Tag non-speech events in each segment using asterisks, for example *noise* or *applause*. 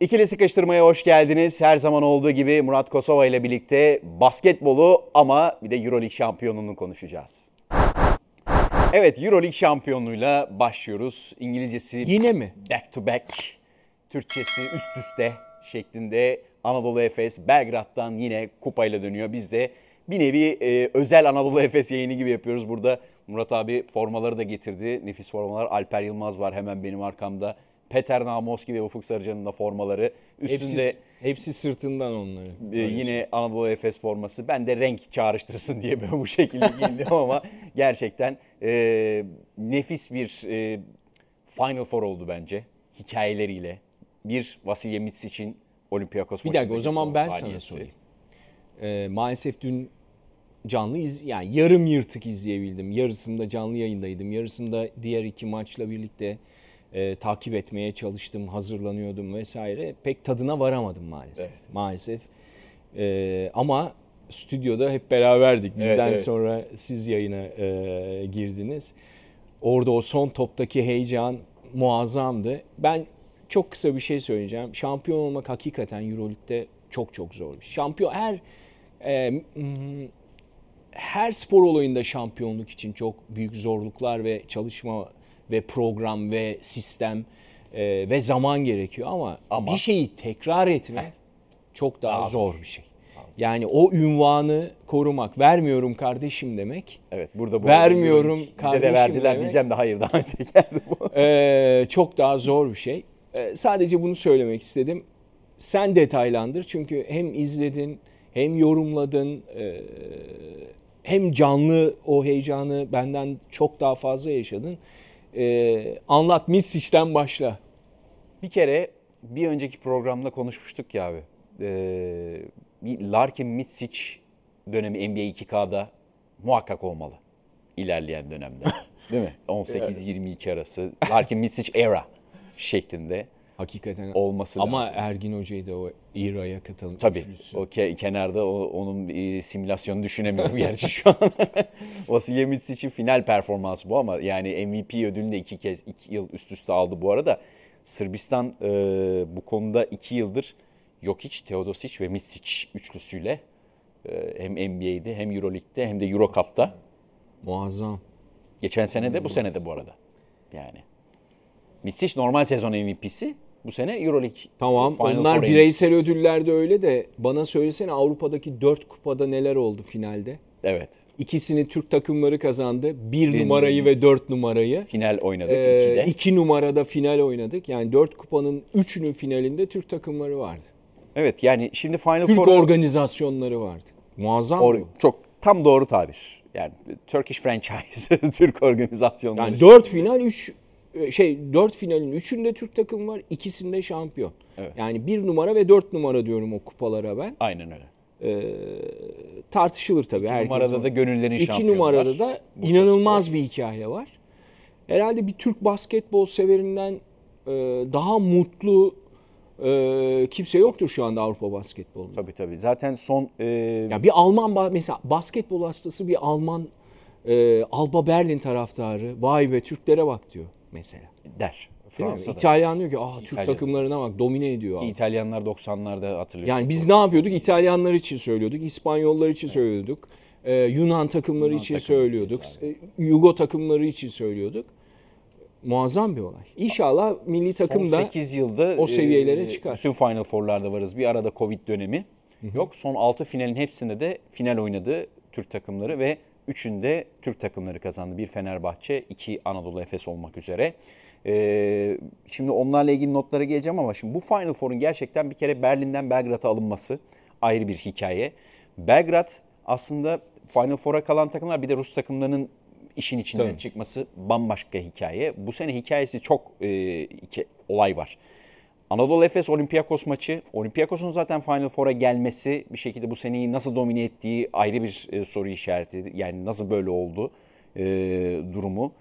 İkili sıkıştırmaya hoş geldiniz. Her zaman olduğu gibi Murat Kosova ile birlikte basketbolu ama bir de Euroleague şampiyonluğunu konuşacağız. Evet Euroleague şampiyonluğuyla başlıyoruz. İngilizcesi Yine mi? back to back, Türkçesi üst üste şeklinde Anadolu Efes Belgrad'dan yine kupayla dönüyor. Biz de bir nevi e, özel Anadolu Efes yayını gibi yapıyoruz. Burada Murat abi formaları da getirdi. Nefis formalar. Alper Yılmaz var hemen benim arkamda. Peter Namoski ve Ufuk Sarıcan'ın da formaları. Üstünde Hepsi, hepsi sırtından onları. e, yine Anadolu Efes forması. Ben de renk çağrıştırsın diye böyle bu şekilde giyindim ama *laughs* gerçekten e, nefis bir e, Final Four oldu bence. Hikayeleriyle. Bir Vasilya için Olympiakos Bir dakika o zaman ben sana saniyesi. sorayım. Ee, maalesef dün canlı iz yani yarım yırtık izleyebildim. Yarısında canlı yayındaydım. Yarısında diğer iki maçla birlikte e, takip etmeye çalıştım, hazırlanıyordum vesaire. Pek tadına varamadım maalesef. Evet. Maalesef. Ee, ama stüdyoda hep beraberdik. Bizden Evet, evet. sonra siz yayına e, girdiniz. Orada o son toptaki heyecan muazzamdı. Ben çok kısa bir şey söyleyeceğim. Şampiyon olmak hakikaten Euroleague'de çok çok zor. Şampiyon her e, her spor olayında şampiyonluk için çok büyük zorluklar ve çalışma ve program ve sistem e, ve zaman gerekiyor ama, Ama- bir şeyi tekrar etmek çok daha, Daha zor bir şey. Yani o ünvanı korumak, vermiyorum kardeşim demek. Evet burada bu Vermiyorum Bize de kardeşim verdiler demek. diyeceğim de hayır daha önce geldi bu. Ee, çok daha zor bir şey. Ee, sadece bunu söylemek istedim. Sen detaylandır çünkü hem izledin hem yorumladın ee, hem canlı o heyecanı benden çok daha fazla yaşadın. Ee, anlat Misic'ten başla. Bir kere bir önceki programda konuşmuştuk ya abi. Bir Larkin Mitsic dönemi NBA 2K'da muhakkak olmalı. İlerleyen dönemde. *laughs* Değil mi? 18-22 arası. *laughs* Larkin Mitsic era şeklinde Hakikaten olması ama lazım. Ergin Hoca'yı da o İRA'ya katılmış. Tabii. üçlüsü. O ke- kenarda o- onun bir simülasyonu düşünemiyorum gerçi şu an. *laughs* Vasilya için final performansı bu ama yani MVP ödülünü de iki kez iki yıl üst üste aldı bu arada. Sırbistan e, bu konuda iki yıldır Jokic, Teodosic ve Mitsic üçlüsüyle e, hem NBA'de hem Euroleague'de hem de Euro Cup'ta. Muazzam. Geçen sene de bu sene de bu arada. Yani. Mitsic normal sezon MVP'si. Bu sene Euroleague Tamam Final onlar Four bireysel ödüllerde öyle de bana söylesene Avrupa'daki 4 kupada neler oldu finalde? Evet. İkisini Türk takımları kazandı. Bir Bir numarayı ve dört numarayı. Final oynadık Ee, ikide. iki numarada final oynadık. Yani dört kupanın üçünün finalinde Türk takımları vardı. Evet yani şimdi Final Türk Four'a organizasyonları vardı. Muazzam or- bu. çok tam doğru tabir. Yani Turkish franchise, *laughs* Türk organizasyonları. Yani dört final, üç şey dört finalin üçünde Türk takımı var. ikisinde şampiyon. Evet. Yani bir numara ve dört numara diyorum o kupalara ben. Aynen öyle. Ee, tartışılır tabii. İki herkes numarada var. da gönüllerin İki şampiyonu numarada var. da Bursa inanılmaz Spor. bir hikaye var. Herhalde bir Türk basketbol severinden e, daha mutlu e, kimse yoktur şu anda Avrupa basketbolunda. Tabii tabii. Zaten son e, Ya bir Alman mesela basketbol hastası bir Alman e, Alba Berlin taraftarı vay be Türklere bak diyor mesela. der. Fransa'da. İtalyan diyor ki ah Türk İtalyan. takımlarına bak domine ediyor. Alba." İtalyanlar 90'larda hatırlıyorsun. Yani biz ne yapıyorduk? İtalyanlar için söylüyorduk, İspanyollar için söylüyorduk, e, Yunan takımları Yunan için takımı söylüyorduk, keza. e, Yugo takımları için söylüyorduk. Muazzam bir olay. İnşallah milli takım son da 8 yılda o seviyelere e, çıkar. Bütün Final Four'larda varız. Bir arada Covid dönemi yok. Son 6 finalin hepsinde de final oynadı Türk takımları ve üçünde Türk takımları kazandı. Bir Fenerbahçe, iki Anadolu Efes olmak üzere. Ee, şimdi onlarla ilgili notlara geleceğim ama şimdi bu Final Four'un gerçekten bir kere Berlin'den Belgrad'a alınması ayrı bir hikaye. Belgrad aslında Final Four'a kalan takımlar bir de Rus takımlarının işin içinden Tabii. çıkması bambaşka hikaye. Bu sene hikayesi çok e, iki olay var. Anadolu Efes Olympiakos maçı, Olympiakos'un zaten Final Four'a gelmesi bir şekilde bu seneyi nasıl domine ettiği ayrı bir e, soru işareti. Yani nasıl böyle oldu e, durumu.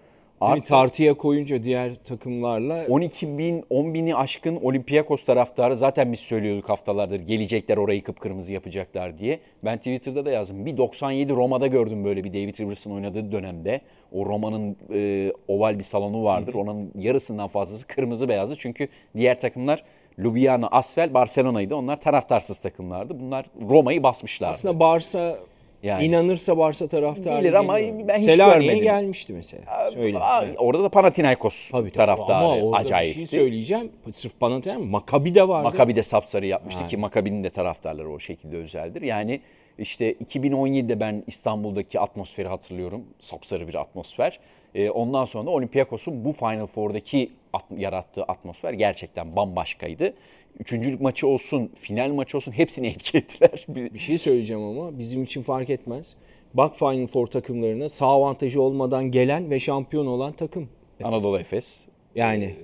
Artı tartıya koyunca diğer takımlarla 12 bin, 10 bini aşkın Olympiakos taraftarı zaten biz söylüyorduk haftalardır gelecekler orayı kıpkırmızı yapacaklar diye. Ben Twitter'da da yazdım. Bir 97 Roma'da gördüm böyle bir David Rivers'ın oynadığı dönemde. O Roma'nın e, oval bir salonu vardır. Onun yarısından fazlası kırmızı beyazı. Çünkü diğer takımlar Ljubljana, Asvel, Barcelona'ydı. Onlar taraftarsız takımlardı. Bunlar Roma'yı basmışlardı. Aslında Barça Yani. inanırsa Barça taraftarı Gelir ama geliyor. ben hiç Selanik'e görmedim. gelmişti mesela. Söyle. Aa, Orada da Panathinaikos Tabii, tabii. taraftarı Ama orada acayipti. bir şey söyleyeceğim. Sırf Panathinaikos, Makabi de vardı. Makabi de sapsarı yapmıştı ki Makabi'nin de taraftarları o şekilde özeldir. Yani işte 2017'de ben İstanbul'daki atmosferi hatırlıyorum. Sapsarı bir atmosfer. Ee, ondan sonra da Olympiakos'un bu Final Four'daki at- yarattığı atmosfer gerçekten bambaşkaydı. Üçüncülük maçı olsun, final maçı olsun hepsini etki ettiler. *laughs* Bir- şey söyleyeceğim ama bizim için fark etmez. Bak Final Four takımlarına sağ avantajı olmadan gelen ve şampiyon olan takım. Anadolu Efes. Yani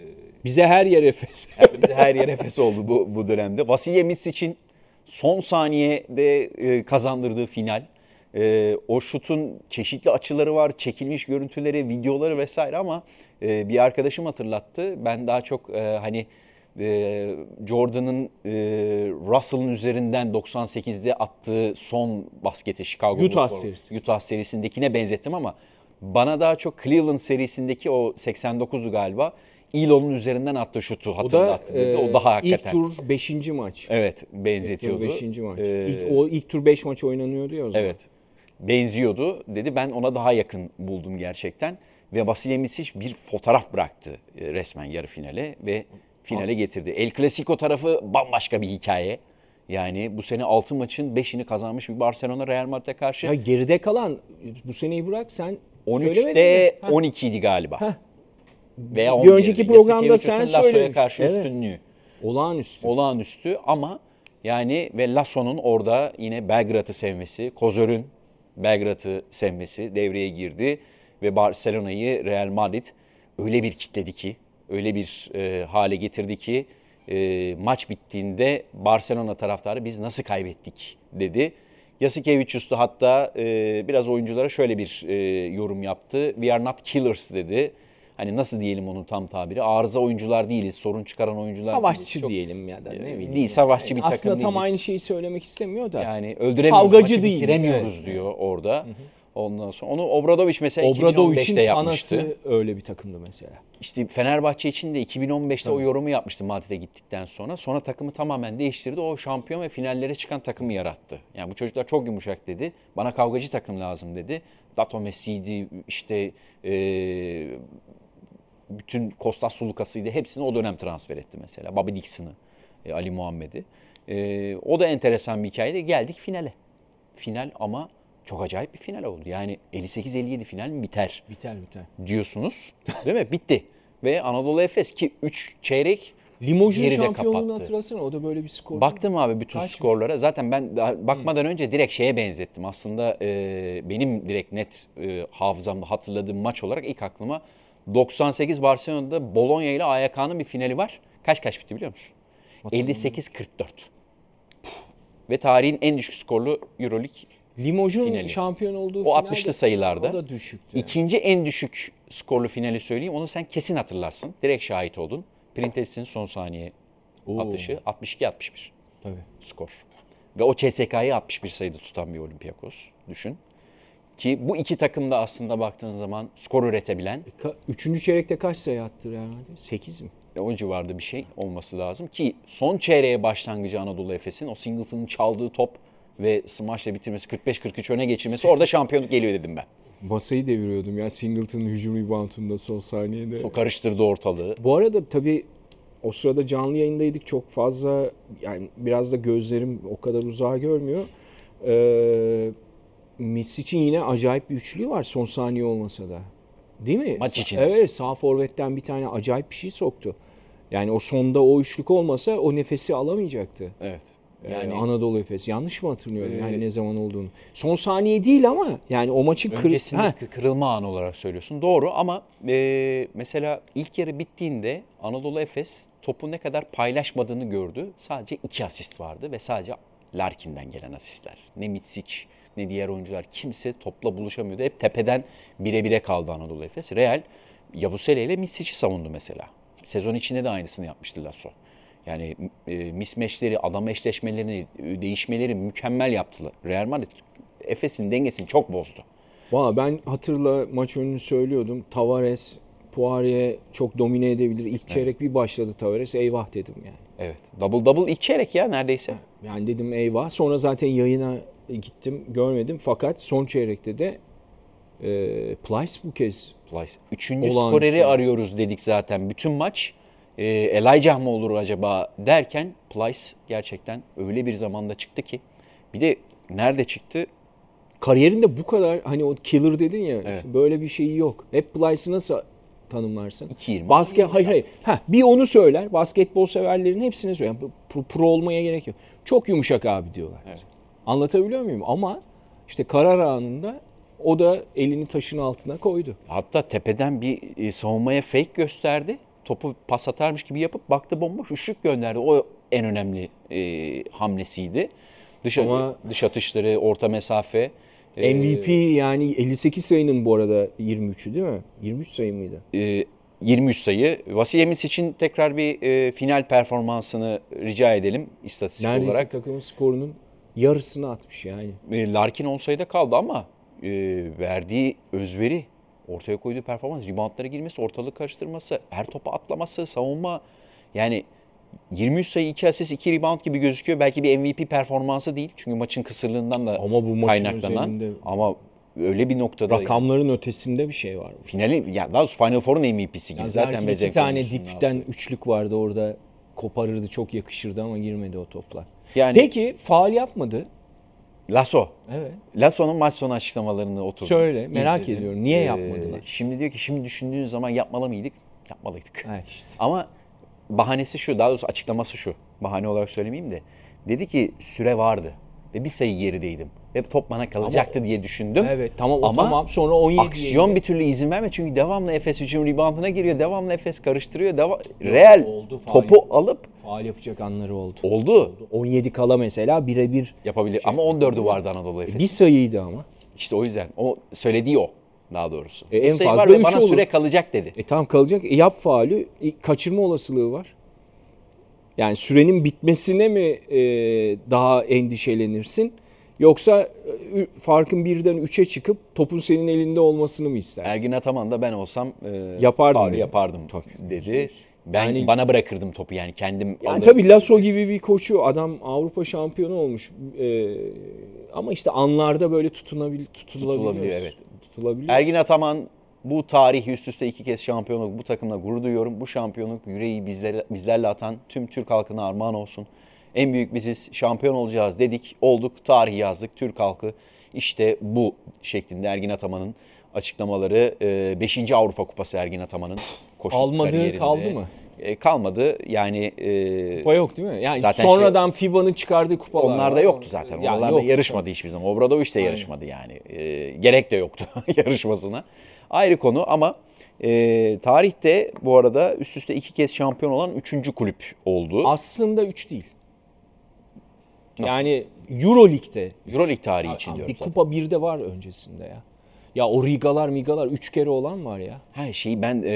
bize her yer Efes. *laughs* Bize her yer Efes oldu bu, bu dönemde. Vasilya Misic'in son saniyede e, kazandırdığı final. E, o şutun çeşitli açıları var, çekilmiş görüntüleri, videoları vesaire ama e, bir arkadaşım hatırlattı. Ben daha çok e, hani e, Jordan'ın e, Russell'ın üzerinden 98'de attığı son basketi Chicago Utah Bulls serisi. Utah serisindekine benzettim ama bana daha çok Cleveland serisindeki o 89'u galiba Elon'un üzerinden attığı şutu O da hatırlattı dedi. e, O daha ilk hakikaten. tur 5. maç. Evet İlk tur benzetiyordu. 5. maç. Ee, İlk- o ilk tur 5 maç oynanıyordu ya o zaman. Evet. Benziyordu dedi. Ben ona daha yakın buldum gerçekten. Ve Vasilya Misic bir fotoğraf bıraktı e, resmen yarı finale ve finale getirdi. El Clasico tarafı bambaşka bir hikaye. Yani bu sene 6 maçın 5'ini kazanmış bir Barcelona Real Madrid'e karşı. Ya geride kalan bu seneyi bırak sen 13'te söylemedin mi? Ha. 12 idi galiba. Heh. Veya Bir 11'di. önceki programda sen söylemiştin. karşı Evet. üstünlüğü. Olağanüstü. olağanüstü ama yani ve Lasso'nun orada yine Belgrad'ı sevmesi, Kozör'ün Belgrad'ı sevmesi devreye girdi ve Barcelona'yı Real Madrid öyle bir kitledi ki, öyle bir e, hale getirdi ki e, maç bittiğinde Barcelona taraftarı biz nasıl kaybettik dedi. Yasikevicius da hatta e, biraz oyunculara şöyle bir e, yorum yaptı. We are not killers dedi. Hani nasıl diyelim onun tam tabiri? Arıza oyuncular değiliz, sorun çıkaran oyuncular Savaşçı değiliz. Çok- diyelim ya da ne bileyim. Değil, savaşçı bir takım Aslında tam değiliz. aynı şeyi söylemek istemiyor da. Yani öldüremiyoruz, Kavgacı maçı değiliz, bitiremiyoruz evet. diyor orada. Ondan sonra onu Obradoviç mesela Obradovic'in 2015'te yapmıştı. anası öyle bir takımdı mesela. İşte Fenerbahçe için de 2015'te o yorumu yapmıştı Madrid'e gittikten sonra. Sonra takımı tamamen değiştirdi. O şampiyon ve finallere çıkan takımı yarattı. Yani bu çocuklar çok yumuşak dedi. Bana kavgacı takım lazım dedi. Dato Messi'ydi işte eee, bütün Kostas Sulukas'ıydı. Hepsini o dönem transfer etti mesela. Bobby Dixon'ı, e, Ali Muhammed'i. E, o da enteresan bir hikayeydi. Geldik finale. Final ama çok acayip bir final oldu. Yani 58-57 final mi biter? Biter biter. diyorsunuz. *laughs* Değil mi? Bitti. Ve Anadolu Efes ki 3 çeyrek geride şampiyonluğunu kapattı. hatırlasana o da böyle bir skor. Baktım abi bütün Kaç? skorlara. Zaten ben bakmadan önce direkt şeye benzettim. Aslında e, benim direkt net e, hafızamda hatırladığım maç olarak ilk aklıma 98 Barcelona'da Bologna ile AYK'nın bir finali var. Kaç kaç bitti biliyor musun? 58-44. Ve tarihin en düşük skorlu Euroleague Finali. şampiyon olduğu O finalde 60'lı sayılarda. O da düşüktü. İkinci en düşük skorlu finali söyleyeyim. Onu sen kesin hatırlarsın. Direkt şahit oldun. Printes'in son saniye Oo. atışı 62-61 Tabii. skor. Ve o CSK'yı 61 sayıda tutan bir Olympiakos düşün. Ki bu iki takım da aslında baktığın zaman skor üretebilen Ka- Üçüncü çeyrekte kaç sayı attı herhalde? 8 mi? ve o civarda bir şey olması lazım. Ki son çeyreğe başlangıcı Anadolu Efes'in o Singleton'ın çaldığı top ve smash'la bitirmesi 45-43 öne geçirmesi orada şampiyonluk geliyor dedim ben. Masayı deviriyordum ya Singleton'ın hücum reboundunda son saniyede. O karıştırdı ortalığı. Bu arada tabii o sırada canlı yayındaydık çok fazla yani biraz da gözlerim o kadar uzağa görmüyor. Ee, Messi için yine acayip bir üçlü var son saniye olmasa da. Değil mi? Maç için. Evet sağ forvetten bir tane acayip bir şey soktu. Yani o sonda o üçlük olmasa o nefesi alamayacaktı. Evet. Yani Yani Anadolu Efes. Yanlış mı hatırlıyorum Ee, yani ne zaman olduğunu. Son saniye değil ama yani o maçın kır... Ha, kırılma anı olarak söylüyorsun. Doğru ama e, mesela ilk yarı bittiğinde Anadolu Efes topu ne kadar paylaşmadığını gördü. Sadece iki asist vardı ve sadece Larkin'den gelen asistler. Ne Mitsic ne diğer oyuncular kimse topla buluşamıyordu. Hep tepeden bire bire kaldı Anadolu Efes. Real Yabusele ile Mitsic'i savundu mesela. Sezon içinde de aynısını yapmıştı Lasso. Yani e, mismeşleri, adam eşleşmelerini, e, değişmeleri mükemmel yaptılar. Real Madrid Efes'in dengesini çok bozdu. Valla ben hatırla maç önünü söylüyordum. Tavares, Poirier çok domine edebilir. İlk çeyrek bir başladı Tavares. Eyvah dedim yani. Evet. Double double ilk çeyrek ya neredeyse. Yani dedim eyvah. Sonra zaten yayına gittim görmedim. Fakat son çeyrekte de e, Plyce bu kez Plyce. Üçüncü skoreri arıyoruz dedik zaten. Bütün maç e, Elijah mı olur acaba derken Plyce gerçekten öyle bir zamanda çıktı ki. Bir de nerede çıktı? kariyerinde bu kadar hani o killer dedin ya Evet. böyle bir şeyi yok. Hep Plyce'ı nasıl tanımlarsın? 2.20. Basket hayır hayır. Ha bir onu söyler. Basketbol severlerin hepsine söyler. Pro, pro olmaya gerek yok. Çok yumuşak abi diyorlar. Anlatabiliyor muyum? Ama işte karar anında o da elini taşın altına koydu. Hatta tepeden bir e, savunmaya fake gösterdi. Topu pas atarmış gibi yapıp baktı bomboş ışık gönderdi. O en önemli e, hamlesiydi. Dış, Ama- dış atışları, orta mesafe. e, MVP yani 58 sayının bu arada 23'ü değil mi? 23 sayı mıydı? e, 23 sayı. Vasiyemiz için tekrar bir e, final performansını rica edelim istatistik Neredeyse olarak. takımın skorunun yarısını atmış yani. E, Larkin 10 sayıda kaldı ama e, verdiği özveri, ortaya koyduğu performans, reboundlara girmesi, ortalık karıştırması, her topa atlaması, savunma yani 23 sayı, 2 asist, 2 rebound gibi gözüküyor. Belki bir MVP performansı değil. Çünkü maçın kısırlığından da Ama bu maçın kaynaklanan. üzerinde Ama öyle bir noktada rakamların ötesinde bir şey var. finali ya daha doğrusu Final Four'un MVP'si gibi Yani zaten zaten iki Bezek tane dipten aldığı. üçlük vardı orada koparırdı çok yakışırdı ama girmedi o toplar. Yani Peki faal yapmadı. Lasso. Evet. Lasso'nun maç sonu açıklamalarını oturdum. Söyle, merak izledim. ediyorum. Niye Ee, yapmadılar? Şimdi diyor ki şimdi düşündüğün zaman yapmalı mıydık? Yapmalıydık. Ha işte. Ama bahanesi şu, daha doğrusu açıklaması şu. Bahane olarak söylemeyeyim de. Dedi ki süre vardı ve bir sayı gerideydim. Ve top bana kalacaktı diye düşündüm. Evet tamam o Ama tamam sonra 17 Aksiyon bir türlü izin verme çünkü devamlı Efes hücum reboundına giriyor. Devamlı Efes karıştırıyor. Deva Real oldu, faul topu alıp faal yapacak anları oldu. oldu. 17 kala mesela birebir Yapabilir. Ama 14'ü vardı Anadolu Efes. bir sayıydı ama. İşte o yüzden. O söylediği o daha doğrusu. E, en fazla var ve üç bana olur. süre kalacak dedi. E tamam kalacak. E, yap faulü. E, kaçırma olasılığı var. Yani sürenin bitmesine mi e, daha endişelenirsin? Yoksa e, farkın birden 3'e çıkıp topun senin elinde olmasını mı istersin? Ergin Ataman da ben olsam e, Yapardım dedi. yapardım dedi. Ben Yani- bana bırakırdım topu yani kendim Yani alırdım. tabii Lasso gibi bir koçu adam Avrupa şampiyonu olmuş. E, ama işte anlarda böyle tutunabil tutulabiliyor. Tutulabiliyor, evet. Tutulabiliyor. Ergin Ataman bu tarihi üst üste iki kez şampiyonluk bu takımla gurur duyuyorum. Bu şampiyonluk yüreği bizlere, bizlerle atan tüm Türk halkına armağan olsun. En büyük biziz şampiyon olacağız dedik olduk tarihi yazdık Türk halkı işte bu şeklinde Ergin Ataman'ın açıklamaları 5. Avrupa Kupası Ergin Ataman'ın koşu Almadığı kariyerinde. kaldı mı? E, kalmadı yani e, Kupa yok değil mi? Yani Zaten sonradan FIBA'nın çıkardığı kupalar Onlar da yoktu zaten. Yani Onlar da yarışmadı hiçbir zaman. Obradoviç de yarışmadı yani. Ee, gerek de yoktu *laughs* yarışmasına. Ayrı konu ama e, tarihte bu arada üst üste iki kez şampiyon olan üçüncü kulüp oldu. Aslında 3 değil. Nasıl? Yani Euro Lig'de Euroleague tarihi için bir diyorum zaten. kupa bir de var öncesinde ya. Ya o Rigalar Migalar 3 kere olan var ya. Her şeyi ben e,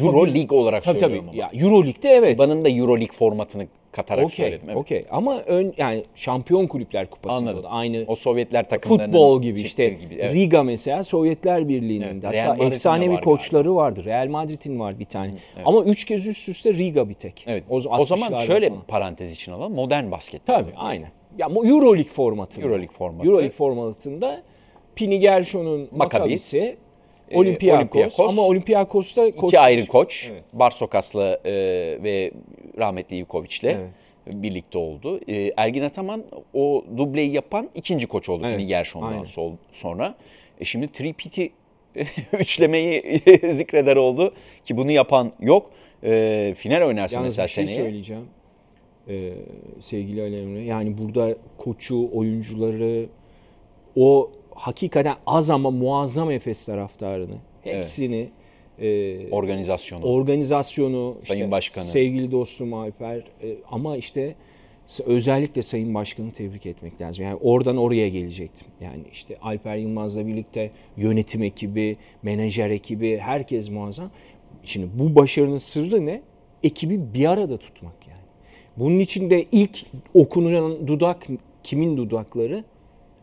Euro League olarak Tabii söylüyorum tabii. ama. Ya Euro Lig'de evet. FIBA'nın da Euro League formatını katarak Okey. söyledim. Evet. Okey. Ama ön yani Şampiyon Kulüpler Kupası'nda Anladım. da aynı O Sovyetler takımlarının futbol gibi işte gibi. Evet. Riga mesela Sovyetler Birliği'nin Evet, hatta efsanevi var koçları vardı. Real Madrid'in var bir tane. Ama 3 kez üst üste Riga bir tek. Evet. O, O, zaman 60'larda şöyle falan. parantez için alalım. Modern basket. Tabii aynen. Ya bu Euro Lig formatında. Euro League formatı. Euro Lig formatında Pini Gershon'un Makabisi, Olympiakos, Olympiakos. ama Olympiakos'ta İki ayrı koç. Barsokas'la e, ve rahmetli Ivkovic'le Evet. birlikte oldu. E, Ergin Ataman o dubleyi yapan ikinci koç oldu Evet, Gershon'dan sonra. E şimdi tripiti *laughs* üçlemeyi *laughs* zikreder oldu ki bunu yapan yok. E, final oynarsa Yalnız mesela bir şey seneye. söyleyeceğim. Ee, sevgili Ali Emre. Yani burada koçu, oyuncuları, o hakikaten az ama muazzam Efes taraftarını, hepsini e, Organizasyonu. organizasyonu, Sayın işte Başkanı. sevgili dostum Alper e, ama işte özellikle Sayın Başkan'ı tebrik etmek lazım. Yani oradan oraya gelecektim. Yani işte Alper Yılmaz'la birlikte yönetim ekibi, menajer ekibi, herkes muazzam. Şimdi bu başarının sırrı ne? Ekibi bir arada tutmak yani. Bunun için de ilk okunan dudak kimin dudakları?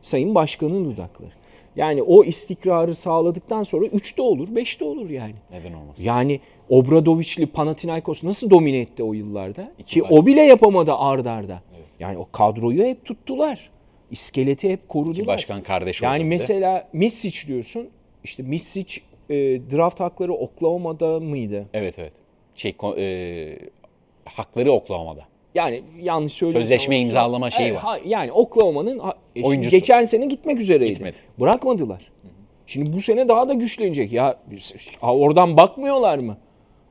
Sayın Başkan'ın dudakları. Yani o istikrarı sağladıktan sonra 3'te olur, 5'te olur yani. Neden olmasın? Yani Obradoviçli Panathinaikos nasıl domine etti o yıllarda? İki Ki baş- o bile yapamadı ard arda. Yani o kadroyu hep tuttular. İskeleti hep korudular. Ki başkan kardeş Yani mesela Misic diyorsun. İşte Misic e, draft hakları Oklahoma'da mıydı? Evet evet. Şey e, hakları Oklahoma'da. Yani yanlış söylüyorsam. Sözleşme olsa- imzalama şeyi var. ha- yani Oklahoma'nın e, Oyuncusu. geçen sene gitmek üzereydi. Gitmedi. Bırakmadılar. Şimdi bu sene daha da güçlenecek. Ya oradan bakmıyorlar mı?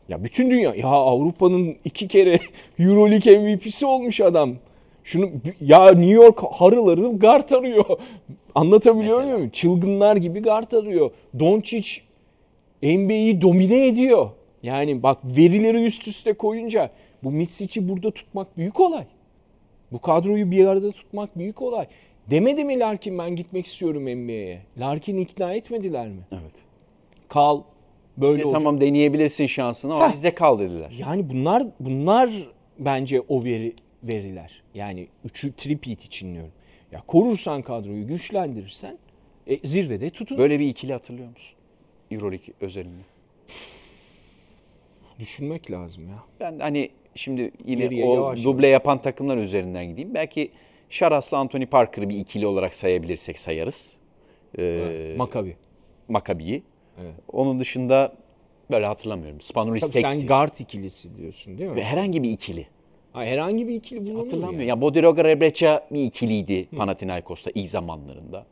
Ya bütün dünya ya Avrupa'nın iki kere *laughs* EuroLeague MVP'si olmuş adam. Şunu ya New York harıl harıl guard arıyor. *laughs* Anlatabiliyor Mesela. muyum? Çılgınlar gibi guard arıyor. Doncic NBA'yi domine ediyor. Yani bak verileri üst üste koyunca bu Mitsic'i burada tutmak büyük olay. Bu kadroyu bir arada tutmak büyük olay. Demedi mi Larkin ben gitmek istiyorum NBA'ye? Larkin ikna etmediler mi? Evet. Kal böyle E, olacak. tamam deneyebilirsin şansını ama Heh. bizde kal dediler. Yani bunlar bunlar bence o veri veriler. Yani üçü tripit için diyorum. Ya korursan kadroyu güçlendirirsen e, zirvede tutun. Böyle bir ikili hatırlıyor musun? Euroleague özelinde. Düşünmek lazım ya. Ben hani şimdi yine Geriye o yavaş duble yapan takımlar üzerinden gideyim. Belki Şaras'la Anthony Parker'ı bir ikili olarak sayabilirsek sayarız. Ee, Makabi. Makabi'yi. Evet. Onun dışında böyle hatırlamıyorum. Spanulis Tabii tekti. sen guard ikilisi diyorsun değil mi? Ve herhangi bir ikili. Ha, herhangi bir ikili bulunur Hatırlamıyorum. ya. Ya Bodiroga Rebrecha bir ikiliydi Panathinaikos'ta ilk zamanlarında.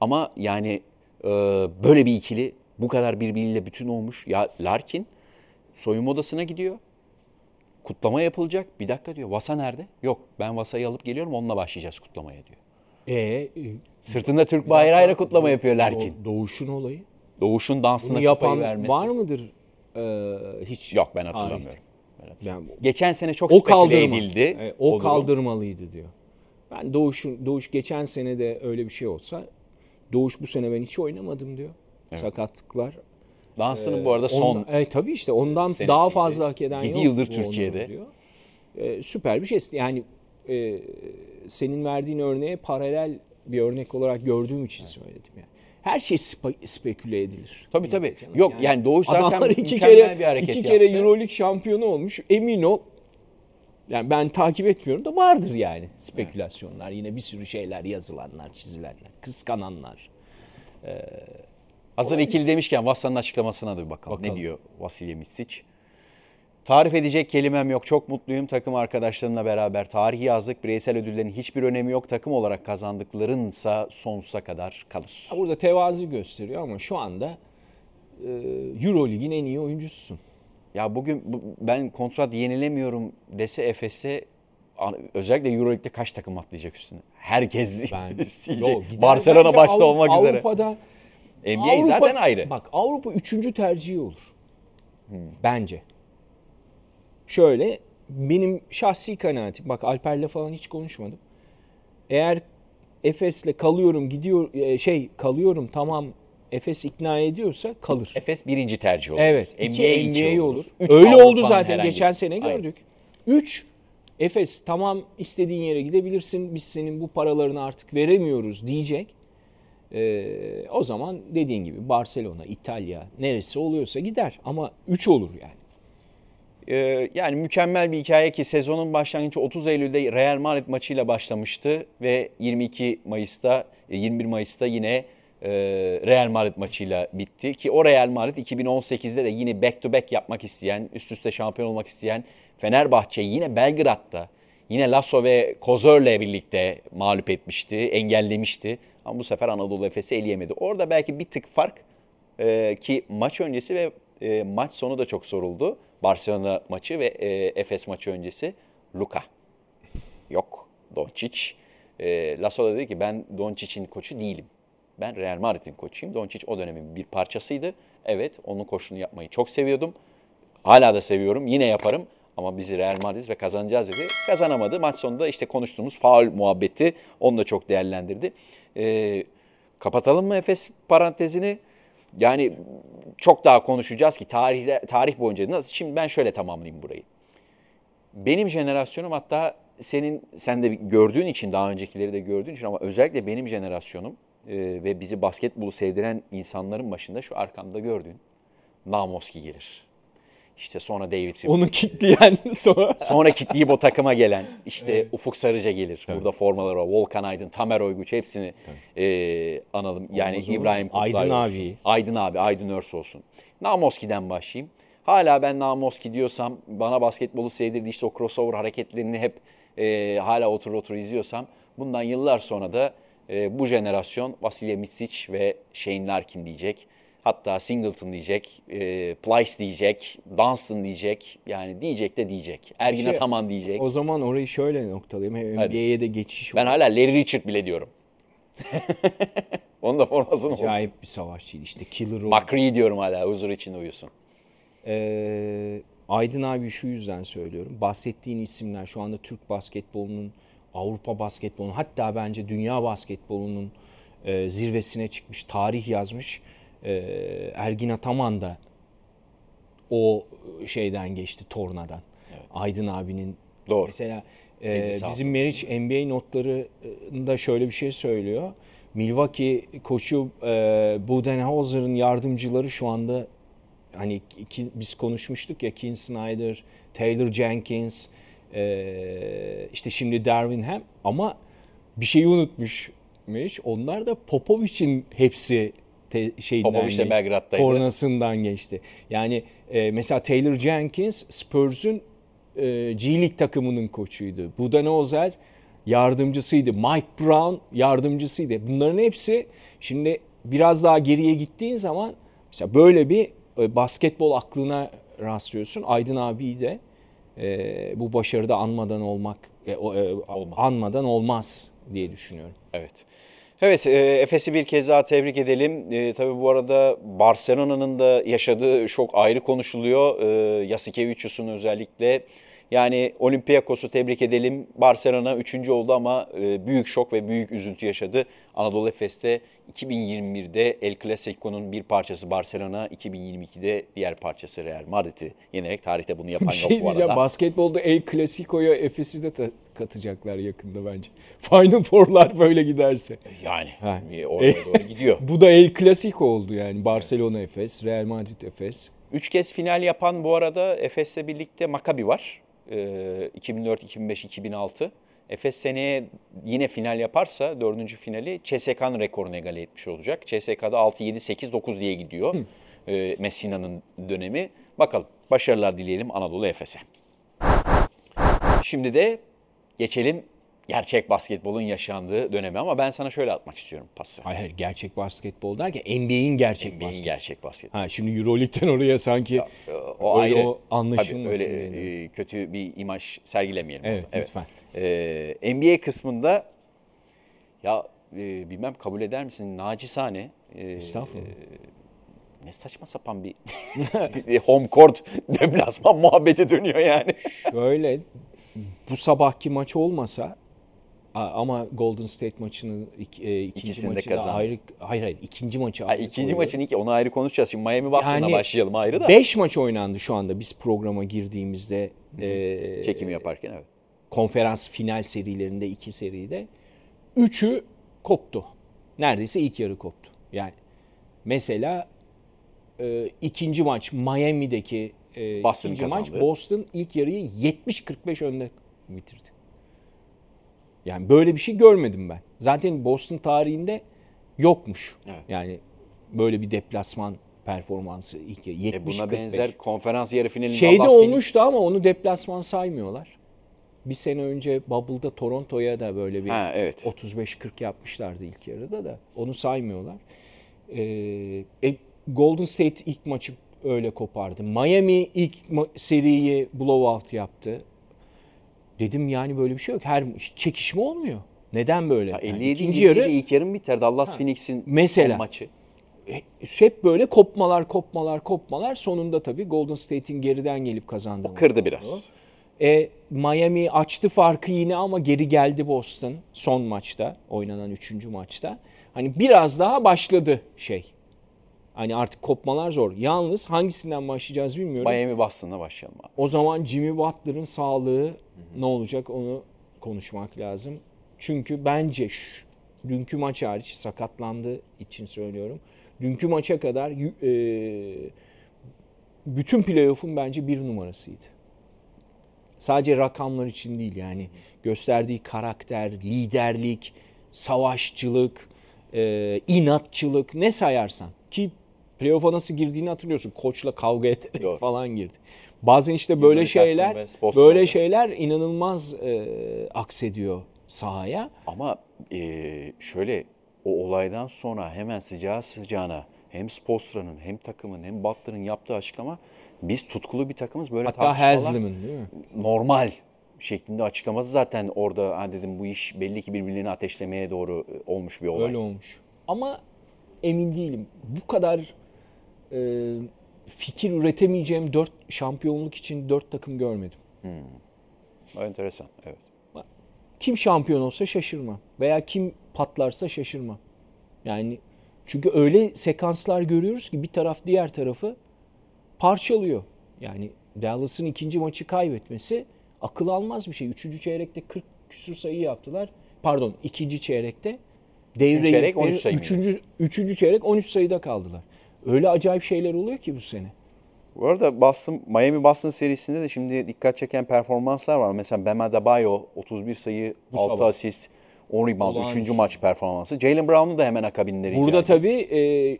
Ama yani e, böyle bir ikili bu kadar birbiriyle bütün olmuş. Ya Larkin soyunma odasına gidiyor. Kutlama yapılacak. Bir dakika diyor. Vasa nerede? Yok ben Vasa'yı alıp geliyorum onunla başlayacağız kutlamaya diyor. E, e, Sırtında Türk bayrağıyla kutlama yapıyor Larkin. Doğ- Doğuş'un olayı. Doğuş'un dansına Bunu yapan vermesi. var mıdır? Ee, hiç. Yok ben hatırlamıyorum. Yani Geçen sene çok o kaldırma. edildi. Evet, o, durum. kaldırmalıydı diyor. Ben Doğuş'un Doğuş geçen sene de öyle bir şey olsa Doğuş bu sene ben hiç oynamadım diyor. Sakatlıklar. Dansının bu arada son Ondan- e, tabii işte ondan senesiydi. daha fazla hak eden Yedi yok. yıldır bu onuru Türkiye'de. E, süper bir şey. Yani e, senin verdiğin örneğe paralel bir örnek olarak gördüğüm için söyledim yani. Her şey spe- speküle edilir. Tabii, bizde tabii. canım. Yok, yani Doğuş zaten iki kere, bir hareket iki kere yaptı. Euroleague şampiyonu olmuş. Emin ol yani ben takip etmiyorum da vardır yani spekülasyonlar. Yine bir sürü şeyler yazılanlar, çizilenler, kıskananlar. Hazır ikili demişken Vassa'nın açıklamasına da bir bakalım. Bakalım. Ne diyor Vasilya Misic? Tarif edecek kelimem yok. Çok mutluyum. Takım arkadaşlarımla beraber tarihi yazdık. Bireysel ödüllerin hiçbir önemi yok. Takım olarak kazandıklarınsa sonsuza kadar kalır. Burada tevazu gösteriyor ama şu anda e, Eurolig'in en iyi oyuncususun. Ya bugün bu- ben kontrat yenilemiyorum dese Efes'e özellikle Euroleague'de kaç takım atlayacak üstüne? Herkes Ben *laughs* isteyecek. Gider Barcelona başta olmak üzere. Avrupa'da NBA Avrupa- zaten ayrı. Bak Avrupa üçüncü tercihi olur. Bence. Şöyle benim şahsi kanaatim. Bak Alper'le falan hiç konuşmadım. Eğer Efes'le kalıyorum gidiyor e, şey kalıyorum tamam Efes ikna ediyorsa kalır. Efes birinci tercih olur. Evet. NBA iki NBA olur. Üç Öyle Avrupa'nın oldu zaten herhangi- geçen sene Aynen. gördük. 3 Efes tamam istediğin yere gidebilirsin. Biz senin bu paralarını artık veremiyoruz diyecek. Ee, o zaman dediğin gibi Barcelona, İtalya neresi oluyorsa gider ama 3 olur yani. Ee, yani mükemmel bir hikaye ki sezonun başlangıcı 30 Eylül'de Real Madrid maçıyla başlamıştı ve 22 Mayıs'ta e, 21 Mayıs'ta yine e, Real Madrid maçıyla bitti ki o Real Madrid 2018'de de yine back to back yapmak isteyen, üst üste şampiyon olmak isteyen Fenerbahçe'yi yine Belgrad'da yine Lasso ve Kozör'le birlikte mağlup etmişti, engellemişti. Ama bu sefer Anadolu Efes'i eleyemedi. Orada belki bir tık fark ee, ki maç öncesi ve e, maç sonu da çok soruldu. Barcelona maçı ve e, Efes maçı öncesi. Luka. Yok. Doncic. E, Lasso dedi ki ben Doncic'in koçu değilim. Ben Real Madrid'in koçuyum. Doncic o dönemin bir parçasıydı. Evet onun koşunu yapmayı çok seviyordum. Hala da seviyorum. Yine yaparım. Ama bizi Real Madrid ve kazanacağız dedi. Kazanamadı. Maç sonunda işte konuştuğumuz faul muhabbeti onu da çok değerlendirdi. Ee, kapatalım mı Efes parantezini? Yani çok daha konuşacağız ki tarih, tarih boyunca nasıl? Şimdi ben şöyle tamamlayayım burayı. Benim jenerasyonum hatta senin sen de gördüğün için daha öncekileri de gördüğün için ama özellikle benim jenerasyonum e, ve bizi basketbolu sevdiren insanların başında şu arkamda gördüğün Namoski gelir. İşte sonra David Rivers. Onu kitleyen *laughs* sonra. Sonra kitleyip o takıma gelen işte Ufuk Sarıca gelir. Burada formaları var. Volkan Aydın, Tamer Oyguç hepsini e, analım. Yani O zaman İbrahim Kutlay Aydın olsun. abi. Aydın abi, Aydın Örs olsun. Namoski'den başlayayım. Hala ben Namoski diyorsam, bana basketbolu sevdirdiği işte o crossover hareketlerini hep e, hala otur otur izliyorsam, bundan yıllar sonra da e, bu jenerasyon Vasilya Micic ve Shane Larkin diyecek. Hatta Singleton diyecek, e, Plyce diyecek, Dunstan diyecek. Yani diyecek de diyecek. Ergin Şey, Ataman diyecek. O zaman orayı şöyle noktalayayım. NBA'ye de geçiş Ben hala Larry Richard bile diyorum. *laughs* Onun da formasını olsun. Acayip bir savaşçıydı işte. Killer o. McCree diyorum hala huzur içinde uyusun. Ee, Aydın abi şu yüzden söylüyorum. Bahsettiğin isimler şu anda Türk basketbolunun, Avrupa basketbolunun hatta bence dünya basketbolunun e, zirvesine çıkmış, tarih yazmış. E, Ergin Ataman da o şeyden geçti, tornadan. Aydın abinin Doğru. Mesela e, bizim. Meriç NBA notlarında şöyle bir şey söylüyor. Milwaukee koçu e, Budenholzer'ın yardımcıları şu anda hani iki, biz konuşmuştuk ya Ken Snyder, Taylor Jenkins, e, işte şimdi Darvin Ham ama bir şeyi unutmuş. Onlar da Popovic'in hepsi te, şeyinden Popovic de geçti. Belgrad'daydı. Tornasından geçti. Yani e, mesela Taylor Jenkins Spurs'un e, G League takımının koçuydu. Budenholzer yardımcısıydı. Mike Brown yardımcısıydı. Bunların hepsi şimdi biraz daha geriye gittiğin zaman mesela böyle bir e, basketbol aklına rastlıyorsun. Aydın abiyi de e, bu başarıda anmadan olmak e, o, e, Olmaz. anmadan olmaz diye düşünüyorum. Evet. Evet, e, Efes'i bir kez daha tebrik edelim. E, tabii bu arada Barcelona'nın da yaşadığı şok ayrı konuşuluyor. E, Yasikevicius'un özellikle. Yani Olympiakos'u tebrik edelim. Barcelona 3. oldu ama e, büyük şok ve büyük üzüntü yaşadı. Anadolu Efes'te 2021'de El Clasico'nun bir parçası Barcelona, 2022'de diğer parçası Real Madrid'i yenerek tarihte bunu yapan Bir yok şey bu arada. Basketbolda El Clasico'ya Efes'i de ta- katacaklar yakında bence. Final Four'lar böyle giderse. Yani Ha. e, oraya *laughs* doğru gidiyor. Bu da El Clasico oldu yani. Barcelona Efes, Real Madrid Efes. Üç kez final yapan bu arada Efes'le birlikte Maccabi var. Ee, 2004, 2005, 2006. Efes seneye yine final yaparsa dördüncü finali CSK'nın rekorunu egale etmiş olacak. CSK'da 6, 7, 8, 9 diye gidiyor ee, Messina'nın dönemi. Bakalım başarılar dileyelim Anadolu Efes'e. Şimdi de geçelim gerçek basketbolun yaşandığı döneme ama ben sana şöyle atmak istiyorum pası. Hayır, hayır gerçek basketbol derken NBA'in gerçek NBA'in basketbol. gerçek basketbol. Ha şimdi EuroLeague'den oraya sanki O öyle ayrı. o anlaşılmasın Tabii öyle diye. e, kötü bir imaj sergilemeyelim. Evet, orada. lütfen. Ee, NBA kısmında ya e, bilmem kabul eder misin nacizane e, Estağfurullah. ne saçma sapan *laughs* bir home court deplasman muhabbeti dönüyor yani. Böyle bu sabahki maç olmasa ama Golden State maçının ik- e, ikinci İkisini de maçı da kazandı. ayrı hayır hayır ikinci maçı Ha, ayrı ikinci koyuyorum. maçın ilk onu ayrı konuşacağız. Şimdi Miami Boston'la Yani başlayalım ayrı da. 5 maç oynandı şu anda biz programa girdiğimizde e, Çekimi yaparken evet. konferans final serilerinde iki seride. Üçü koptu. Neredeyse ilk yarı koptu. Yani mesela e, ikinci maç Miami'deki e, Boston ikinci maç kazandı. Boston ilk yarıyı 70-45 önde bitirdi. Yani böyle bir şey görmedim ben. Zaten Boston tarihinde yokmuş. Evet. Yani böyle bir deplasman performansı ilk yarı. 70-45. E buna benzer konferans yarı finalinde Şeyde Dallas Phoenix- olmuştu ama onu deplasman saymıyorlar. Bir sene önce Bubble'da Toronto'ya da böyle bir Ha, evet. 35-40 yapmışlardı ilk yarıda da. Onu saymıyorlar. Ee, e, Golden State ilk maçı öyle kopardı. Miami ilk seriyi blowout yaptı. Dedim yani böyle bir şey yok. Her çekişme olmuyor. Neden böyle? Ha, Yani 57 ikinci 27 yarı ilk yarım biter. Dallas Phoenix'in Mesela. maçı. hep böyle kopmalar, kopmalar, kopmalar. Sonunda tabii Golden State'in geriden gelip kazandığı. Kırdı biraz. E, Miami açtı farkı yine ama geri geldi Boston son maçta, oynanan üçüncü maçta. Hani biraz daha başladı şey. Hani artık kopmalar zor. Yalnız hangisinden başlayacağız bilmiyorum. Miami Boston'la başlayalım abi. O zaman Jimmy Butler'ın sağlığı ne olacak onu konuşmak lazım. Çünkü bence şu, dünkü maç hariç sakatlandığı için söylüyorum. Dünkü maça kadar e, bütün playoff'un bence bir numarasıydı. Sadece rakamlar için değil yani gösterdiği karakter, liderlik, savaşçılık, e, inatçılık ne sayarsan ki playoff'a nasıl girdiğini hatırlıyorsun. Koçla kavga ederek Doğru. falan girdi. Bazen işte böyle şeyler böyle şeyler inanılmaz e, aksediyor sahaya. Ama e, şöyle o olaydan sonra hemen sıcağı sıcağına hem Spostra'nın hem takımın hem Butler'ın yaptığı açıklama biz tutkulu bir takımız böyle Hatta Haslam'ın değil mi? normal şeklinde açıklaması zaten orada ha dedim bu iş belli ki birbirlerini ateşlemeye doğru e, olmuş bir olay. Öyle olmuş. Ama emin değilim. Bu kadar e, fikir üretemeyeceğim dört şampiyonluk için dört takım görmedim. Enteresan evet. Kim şampiyon olsa şaşırmam. Veya kim patlarsa şaşırmam. Yani çünkü öyle sekanslar görüyoruz ki bir taraf diğer tarafı parçalıyor. Yani Dallas'ın ikinci maçı kaybetmesi akıl almaz bir şey. Üçüncü çeyrekte 40 küsur sayı yaptılar. Pardon ikinci çeyrekte. Devreyi, çeyrek 13 sayı? Üçüncü, üçüncü çeyrek 13 sayıda kaldılar. Öyle acayip şeyler oluyor ki bu sene. Bu arada Boston, Miami Boston serisinde de şimdi dikkat çeken performanslar var. Mesela Bam Adebayo 31 sayı, 6 sabah. asist, 10 rebound, Olağanüstü. 3. maç performansı. Jalen Brown'un da hemen akabinde Burada tabii e,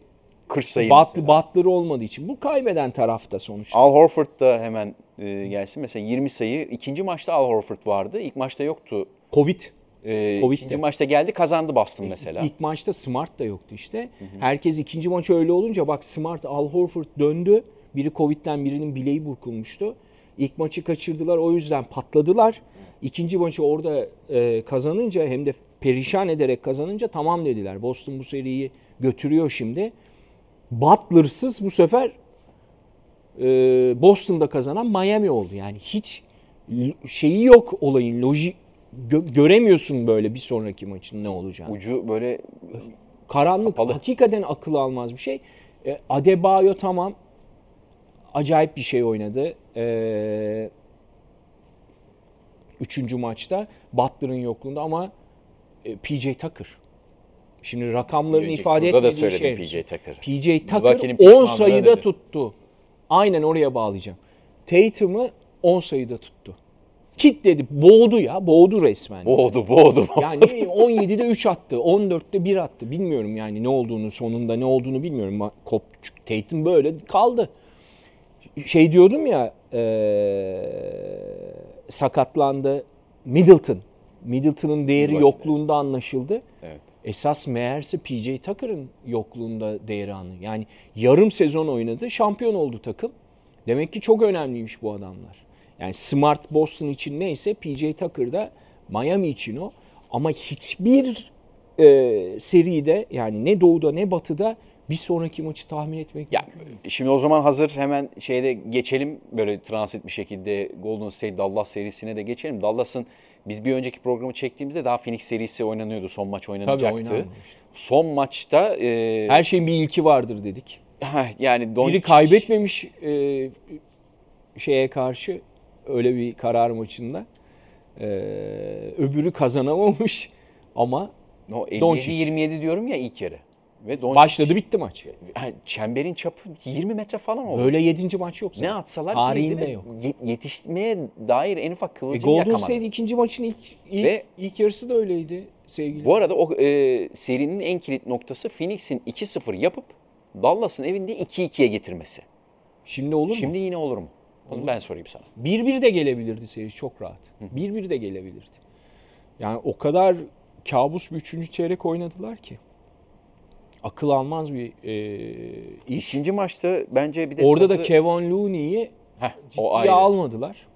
40 sayı mesela. Butler olmadığı için bu kaybeden tarafta sonuçta. Al Horford da hemen e, gelsin. Mesela 20 sayı. İkinci maçta Al Horford vardı. İlk maçta yoktu. Covid. E, Covid ikinci de. maçta geldi kazandı Boston mesela. İlk maçta Smart da yoktu işte. Herkes ikinci maç öyle olunca bak Smart, Al Horford döndü. Biri Covid'den birinin bileği burkulmuştu. İlk maçı kaçırdılar o yüzden patladılar. İkinci maçı orada e, kazanınca hem de perişan ederek kazanınca tamam dediler. Boston bu seriyi götürüyor şimdi. Butler'sız bu sefer e, Boston'da kazanan Miami oldu. Yani hiç şeyi yok olayın loji gö- göremiyorsun böyle bir sonraki maçın ne olacağını. Ucu böyle Karanlık Kapalı. hakikaten akıl almaz bir şey. E, Adebayo tamam acayip bir şey oynadı. E, üçüncü maçta Butler'ın yokluğunda ama e, PJ Tucker. Şimdi rakamlarını önceki ifade turda da etmediği söyledim şey. PJ Tucker. PJ Tucker Milwaukee'nin 10 pişmanlığı sayıda dedi. tuttu. Aynen oraya bağlayacağım. Tatum'u 10 sayıda tuttu. Kitledi, boğdu ya, boğdu resmen. boğdu boğdu. Yani 17'de 3 attı, 14'te 1 attı. Bilmiyorum yani ne olduğunu, sonunda ne olduğunu bilmiyorum. Kop, Tatum böyle kaldı. Şey diyordum ya, eee, sakatlandı. Middleton. Middleton'ın değeri Milwaukee. yokluğunda anlaşıldı. Evet. Esas meğerse PJ Tucker'ın yokluğunda değeri anı. Yani yarım sezon oynadı, şampiyon oldu takım. Demek ki çok önemliymiş bu adamlar. Yani Smart Boston için neyse PJ Tucker da Miami için o. Ama hiçbir e, seride yani ne doğuda ne batıda bir sonraki maçı tahmin etmek Ya şimdi o zaman hazır hemen şeyde geçelim böyle transit bir şekilde Golden State Dallas serisine de geçelim. Dallas'ın biz bir önceki programı çektiğimizde daha Phoenix serisi oynanıyordu. Son maç oynanacaktı. Son maçta e, Her şeyin bir ilki vardır dedik. yani Doncic, Biri kaybetmemiş e, şeye karşı öyle bir karar maçında. E, öbürü kazanamamış ama No, Doncic. 57-27 diyorum ya ilk yarı. Ve Doncic, başladı bitti maç. Yani çemberin çapı 20 metre falan oldu. Böyle yedinci maç yok zaten. ne atsalar Tarihinde yok. ye- yetişmeye dair en ufak E, kıvılcım Golden yakamadı. State ikinci maçın ilk ilk, Ve- ilk yarısı da öyleydi sevgili. Bu arada o e, serinin en kilit noktası Phoenix'in 2-0 yapıp Dallas'ın evinde 2-2'ye getirmesi. Şimdi olur Şimdi mu? yine olur mu? Onu ben sorayım sana. 1-1 de gelebilirdi seri çok rahat. 1-1 de gelebilirdi. Yani o kadar kabus bir üçüncü çeyrek oynadılar ki. Akıl almaz bir e, iş. İkinci maçta bence bir de Orada da sası- Kevin Looney'i Heh, ciddiye o ayrı. almadılar.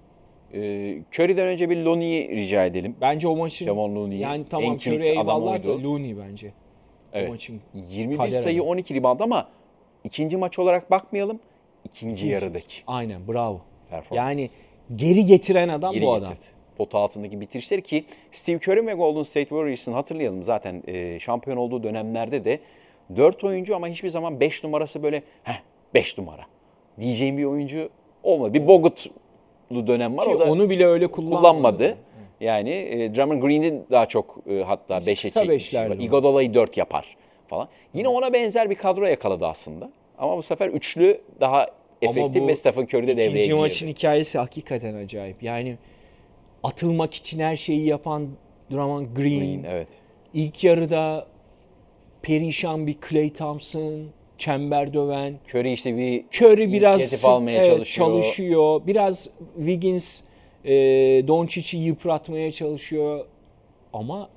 Ee, Curry'den önce bir Lonnie'yi rica edelim. Bence o maçın Kevin Looney'i yani tamam en kilit Curry adam eyvallah da. Looney bence. Evet. O maçın 21 kader sayı adamı. 12 rebound ama ikinci maç olarak bakmayalım. İkinci yarıdaki aynen bravo. performans. Yani geri getiren adam Geri bu adam. getirdi. Pot altındaki bitirişleri ki Steve Curry ve Golden State Warriors'ın hatırlayalım zaten e, şampiyon olduğu dönemlerde de 4 oyuncu ama hiçbir zaman 5 numarası böyle heh 5 numara diyeceğim bir oyuncu olmadı. Bir Bogut'lu dönem var Ki o da onu bile öyle kullanmadı. kullanmadı. Yani e, Drummond Green'in daha çok e, hatta 5'e kısa çekmiş. Iguodala'yı 4 yapar falan. Yine ona benzer bir kadro yakaladı aslında. Ama bu sefer üçlü daha efektif ve Stephen Curry de devreye İkinci girdi. maçın hikayesi hakikaten acayip. Yani atılmak için her şeyi yapan Draymond Green, Green, evet. ilk yarıda perişan bir Clay Thompson, çember döven, Curry işte bir Curry biraz almaya evet, çalışıyor. çalışıyor. Biraz Wiggins e, Doncic'i yıpratmaya çalışıyor. Ama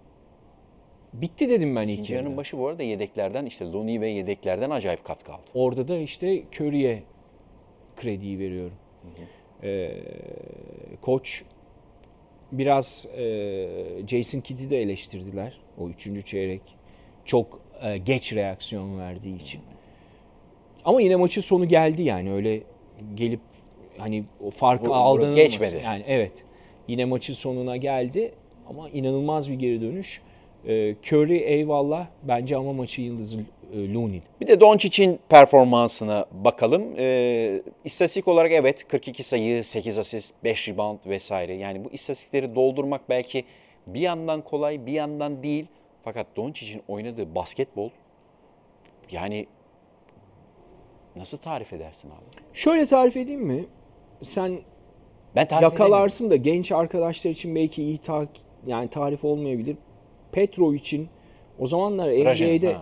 bitti dedim ben ilk yarının başı bu arada yedeklerden işte Looney ve yedeklerden acayip katkı aldı. Orada da işte Curry'e krediyi veriyorum. Ee, koç biraz e, Jason Kidd'i de eleştirdiler. O üçüncü çeyrek çok e, geç reaksiyon verdiği için. Ama yine maçın sonu geldi yani öyle gelip hani o farkı aldığını geçmedi. Yani evet. Yine maçın sonuna geldi ama inanılmaz bir geri dönüş. Ee, Curry eyvallah bence ama maçın yıldızı e, Looney. Bir de Doncic'in performansına bakalım. Ee, istatistik olarak evet 42 sayı, 8 asist, 5 rebound vesaire. Yani bu istatistikleri doldurmak belki bir yandan kolay, bir yandan değil. Fakat Doncic'in oynadığı basketbol yani nasıl tarif edersin abi? Şöyle tarif edeyim mi? Sen Ben yakalarsın da genç arkadaşlar için belki iyi ta yani tarif olmayabilir. Petrovic'in o zamanlar NBA'de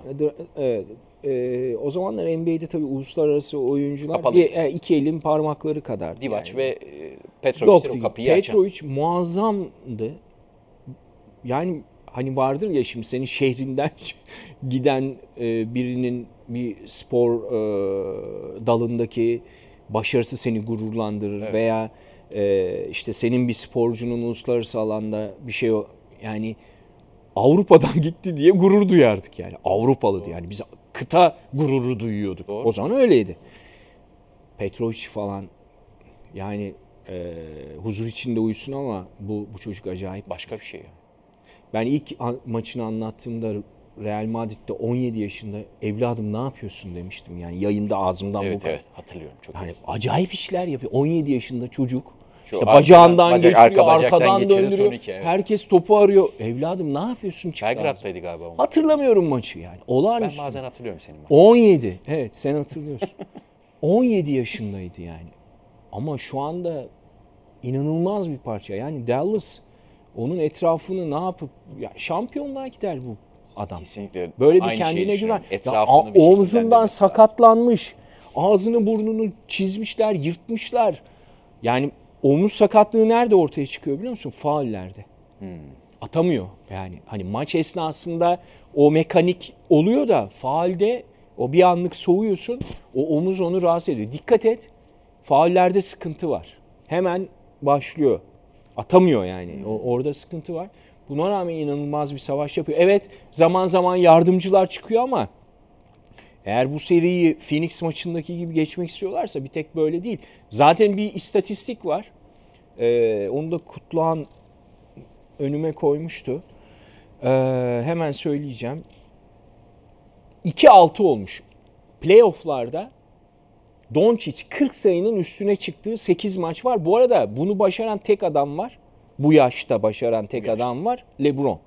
evet, e, o zamanlar NBA'de tabii uluslararası oyuncular Kapalı. bir, e, iki elin parmakları kadar. Divac ve e, Petrovic o kapıyı açan. Petrovic muazzamdı. Yani hani vardır ya şimdi senin şehrinden *laughs* giden e, birinin bir spor e, dalındaki başarısı seni gururlandırır veya e, işte senin bir sporcunun uluslararası alanda bir şey yani Avrupa'dan *laughs* gitti diye gurur duyardık yani. Avrupalı diye. Yani biz kıta gururu duyuyorduk. Doğru. O zaman öyleydi. Petrovic falan yani e, huzur içinde uyusun ama bu bu çocuk acayip. Başka bir şey. Ben ilk an- maçını anlattığımda Real Madrid'de 17 yaşında evladım ne yapıyorsun demiştim. Yani yayında ağzımdan bu Evet kadar. evet hatırlıyorum çok. Yani acayip işler yapıyor. 17 yaşında çocuk. Şu işte arkadan- bacağından bacak- geçiyor, arka bacaktan arkadan geçirdi döndürüyor. turnike, evet. Herkes topu arıyor. Evladım ne yapıyorsun? ağzına. Belgrad'daydı galiba o. Hatırlamıyorum maçı yani. Ben Olağanüstü. bazen hatırlıyorum senin maçı. 17. Evet sen hatırlıyorsun. *laughs* 17 yaşındaydı yani. Ama şu anda inanılmaz bir parça. Yani Dallas onun etrafını ne yapıp ya şampiyonluğa gider bu adam. Kesinlikle Böyle bir aynı kendine güven. Ya, Etrafını bir şekilde omzundan lazım. sakatlanmış. Ağzını burnunu çizmişler, yırtmışlar. Yani omuz sakatlığı nerede ortaya çıkıyor biliyor musun? Faullerde. Hmm. Atamıyor. Yani hani maç esnasında o mekanik oluyor da faalde o bir anlık soğuyorsun. O omuz onu rahatsız ediyor. Dikkat et. Faullerde sıkıntı var. Hemen başlıyor. Atamıyor yani. O, orada sıkıntı var. Buna rağmen inanılmaz bir savaş yapıyor. Evet zaman zaman yardımcılar çıkıyor ama eğer bu seriyi Phoenix maçındaki gibi geçmek istiyorlarsa bir tek böyle değil. Zaten bir istatistik var. Ee, onu da Kutluhan önüme koymuştu. Ee, hemen söyleyeceğim. 2-6 olmuş. Playoff'larda Doncic 40 sayının üstüne çıktığı 8 maç var. Bu arada bunu başaran tek adam var. Bu yaşta başaran tek adam var. LeBron.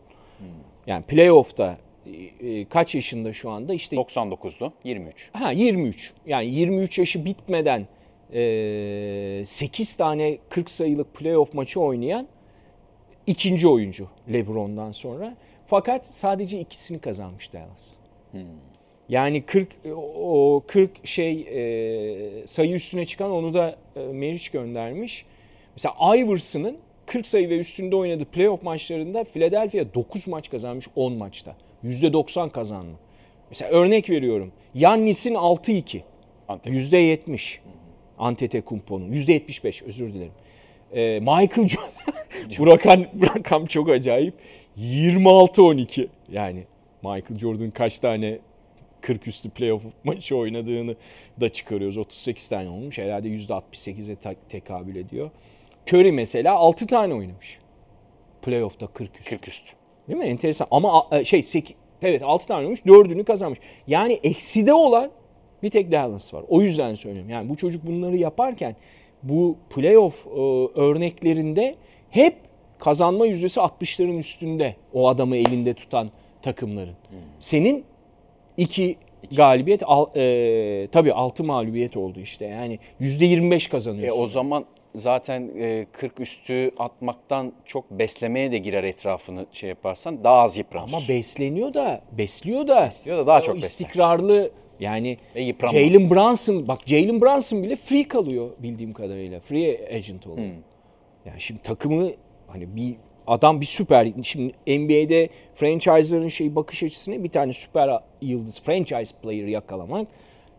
Yani playoff'ta e, e, kaç yaşında şu anda? İşte 99'du 23. Ha 23. Yani 23 yaşı bitmeden e, 8 tane 40 sayılık playoff maçı oynayan ikinci oyuncu LeBron'dan sonra. Fakat sadece ikisini kazanmış Dallas. Yani 40 o 40 şey e, sayı üstüne çıkan onu da e, Meriç göndermiş. Mesela Iverson'ın 40 sayı ve üstünde oynadığı playoff maçlarında Philadelphia 9 maç kazanmış 10 maçta. %90 kazanma. Mesela örnek veriyorum. Yannis'in 6-2. Antep. %70. Antetokounmpo'nun. %75 özür dilerim. Ee, Michael Jordan. *laughs* bu, rakam, bu rakam çok acayip. 26-12. Yani Michael Jordan kaç tane 40 üstü playoff maçı oynadığını da çıkarıyoruz. 38 tane olmuş. Herhalde %68'e te- tekabül ediyor. Curry mesela 6 tane oynamış. Playoff'ta 40 üstü. 40 üst. Değil mi? Enteresan. Ama a- şey 8, evet 6 tane oynamış 4'ünü kazanmış. Yani ekside olan bir tek Dallas var. O yüzden söylüyorum. Yani bu çocuk bunları yaparken bu playoff e, örneklerinde hep kazanma yüzdesi 60'ların üstünde o adamı elinde tutan takımların. Senin 2 galibiyet. Al, e, tabii 6 mağlubiyet oldu işte. Yani %25 E, kazanıyorsun. o zaman zaten e, 40 üstü atmaktan çok beslemeye de girer etrafını şey yaparsan daha az yıpranır. Ama besleniyor da, besliyor da. Besliyor da daha O çok besler. Yani. Jalen Brunson, bak Jalen Brunson bile free kalıyor bildiğim kadarıyla. Free agent oluyor. Hmm. Yani şimdi takımı hani bir adam bir süper şimdi NBA'de franchise'ların şey bakış açısına bir tane süper yıldız franchise player yakalamak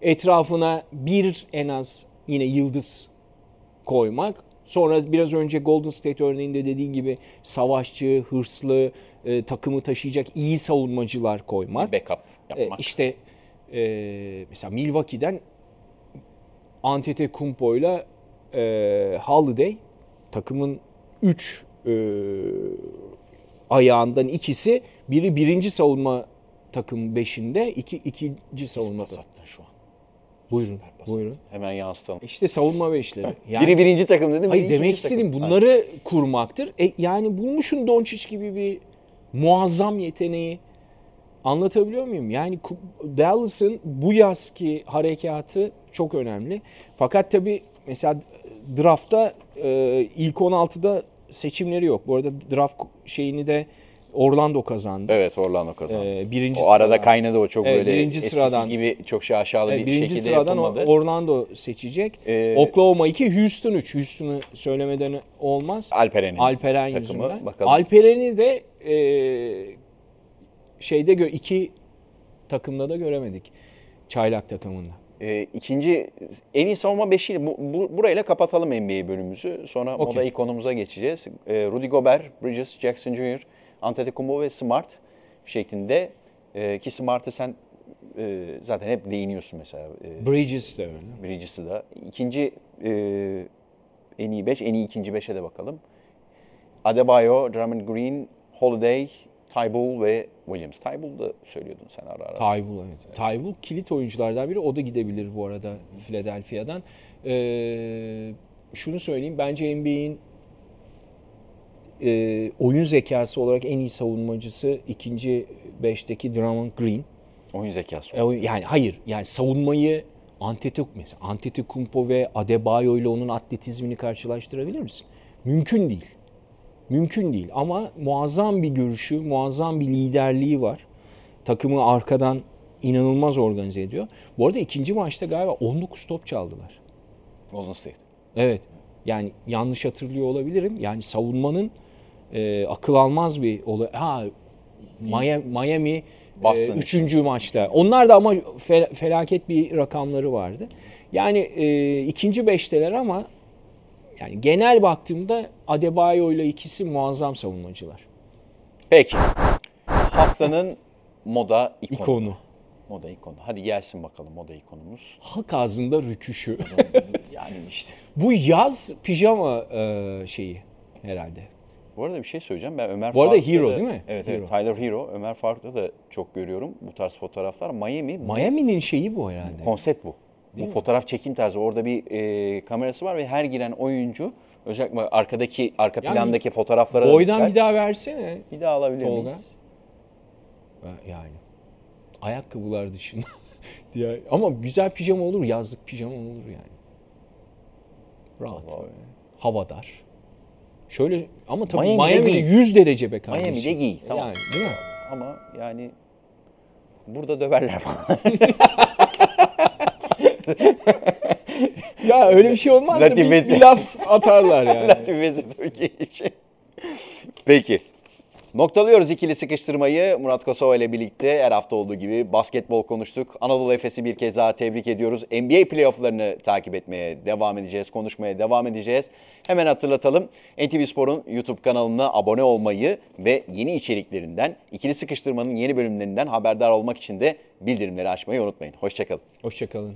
etrafına bir en az yine yıldız koymak sonra biraz önce Golden State örneğinde dediğin gibi savaşçı, hırslı, e, takımı taşıyacak iyi savunmacılar koymak. backup E, yapmak. işte e, mesela Milwaukee'den Antetokounmpo ile e, Holiday takımın 3 ayağından ikisi biri birinci savunma takım beşinde, iki ikinci savunma takım. şu an. Buyurun, buyurun. Hemen yansıtalım. İşte savunma beşleri. Yani, biri birinci takım dedim. hayır demek ikinci takım. istediğim bunları kurmaktır. E, yani bulmuşun Doncic gibi bir muazzam yeteneği anlatabiliyor muyum? Yani Dallas'ın bu yazki harekatı çok önemli. Fakat tabii mesela draftta e, ilk 16'da seçimleri yok. Bu arada draft şeyini de Orlando kazandı. Evet Orlando kazandı. E, birinci o arada sıradan. kaynadı o çok Evet, böyle birinci sıradan. gibi çok şaşalı Evet, bir birinci şekilde sıradan yapılmadı. Orlando seçecek. Ee, Oklahoma 2, Houston 3. Houston'u söylemeden olmaz. Alperen'in Alperen takımı. yüzünden. Bakalım. Alperen'i de e, şeyde gö- iki takımda da göremedik. Çaylak takımında. Ee, ikinci en iyi savunma beşiyle bu, bu, burayla kapatalım NBA bölümümüzü. Sonra Okey. moda ikonumuza geçeceğiz. Ee, Rudy Gobert, Bridges, Jackson Jr., Antetokounmpo ve Smart şeklinde ee, ki Smart'ı sen e, zaten hep değiniyorsun mesela. Ee, Bridges de öyle. Bridges'ı da. İkinci e, en iyi 5, en iyi ikinci 5'e de bakalım. Adebayo, Drummond Green, Holiday, Tybull ve Williams. Tybull da söylüyordun sen ara ara. Taybul evet. Taybul kilit oyunculardan biri. O da gidebilir bu arada Philadelphia'dan. Ee, şunu söyleyeyim. Bence NBA'in e, oyun zekası olarak en iyi savunmacısı ikinci beşteki Drummond Green. Oyun zekası. E, yani hayır. Yani savunmayı Antetokounmpo mesela Antetokounmpo ve Adebayo ile onun atletizmini karşılaştırabilir misin? Mümkün değil. Mümkün değil ama muazzam bir görüşü, muazzam bir liderliği var. Takımı arkadan inanılmaz organize ediyor. Bu arada ikinci maçta galiba 19 top çaldılar. Golden State. Evet. Yani yanlış hatırlıyor olabilirim. Yani savunmanın e, akıl almaz bir olay. Ha Miami, Miami e, üçüncü maçta. Onlar da ama fe- felaket bir rakamları vardı. Yani e, ikinci beşteler ama yani genel baktığımda Adebayo ile ikisi muazzam savunmacılar. Peki. Haftanın moda ikonu. İkonu. Moda ikonu. Hadi gelsin bakalım moda ikonumuz. Halk ağzında rüküşü. *laughs* Yani işte. Bu yaz pijama e, şeyi herhalde. Bu arada bir şey söyleyeceğim. Ben Ömer Bu arada Faruk'ta Hero da- değil mi? Evet Hero. evet. Tyler Hero. Ömer Faruk'ta da çok görüyorum bu tarz fotoğraflar. Miami. Miami'nin şeyi bu herhalde. Konsept bu. Bu fotoğraf çekim tarzı. Orada bir e, kamerası var ve her giren oyuncu özellikle arkadaki arka Yani plandaki fotoğraflara da Boydan dikkat. bir daha versene. bir daha alabilir Tolga. miyiz? Yani ayakkabılar dışında. *laughs* Diğer, ama güzel pijama olur, yazlık pijama olur yani. Rahat Vallahi. böyle. Havadar. Şöyle ama tabii Miami'de Miami'de, giy. 100 derece be kardeşim. Miami'de giy. Tamam. Yani değil mi? Ama yani burada döverler falan. *laughs* Ya öyle bir şey olmaz da bir, bir laf atarlar yani. *laughs* Latifesi Türkiye için. Peki. Noktalıyoruz ikili sıkıştırmayı. Murat Kosova ile birlikte her hafta olduğu gibi basketbol konuştuk. Anadolu Efes'i bir kez daha tebrik ediyoruz. NBA playofflarını takip etmeye devam edeceğiz, konuşmaya devam edeceğiz. Hemen hatırlatalım. NTV Spor'un YouTube kanalına abone olmayı ve yeni içeriklerinden, ikili sıkıştırmanın yeni bölümlerinden haberdar olmak için de bildirimleri açmayı unutmayın. Hoşçakalın. Hoşçakalın.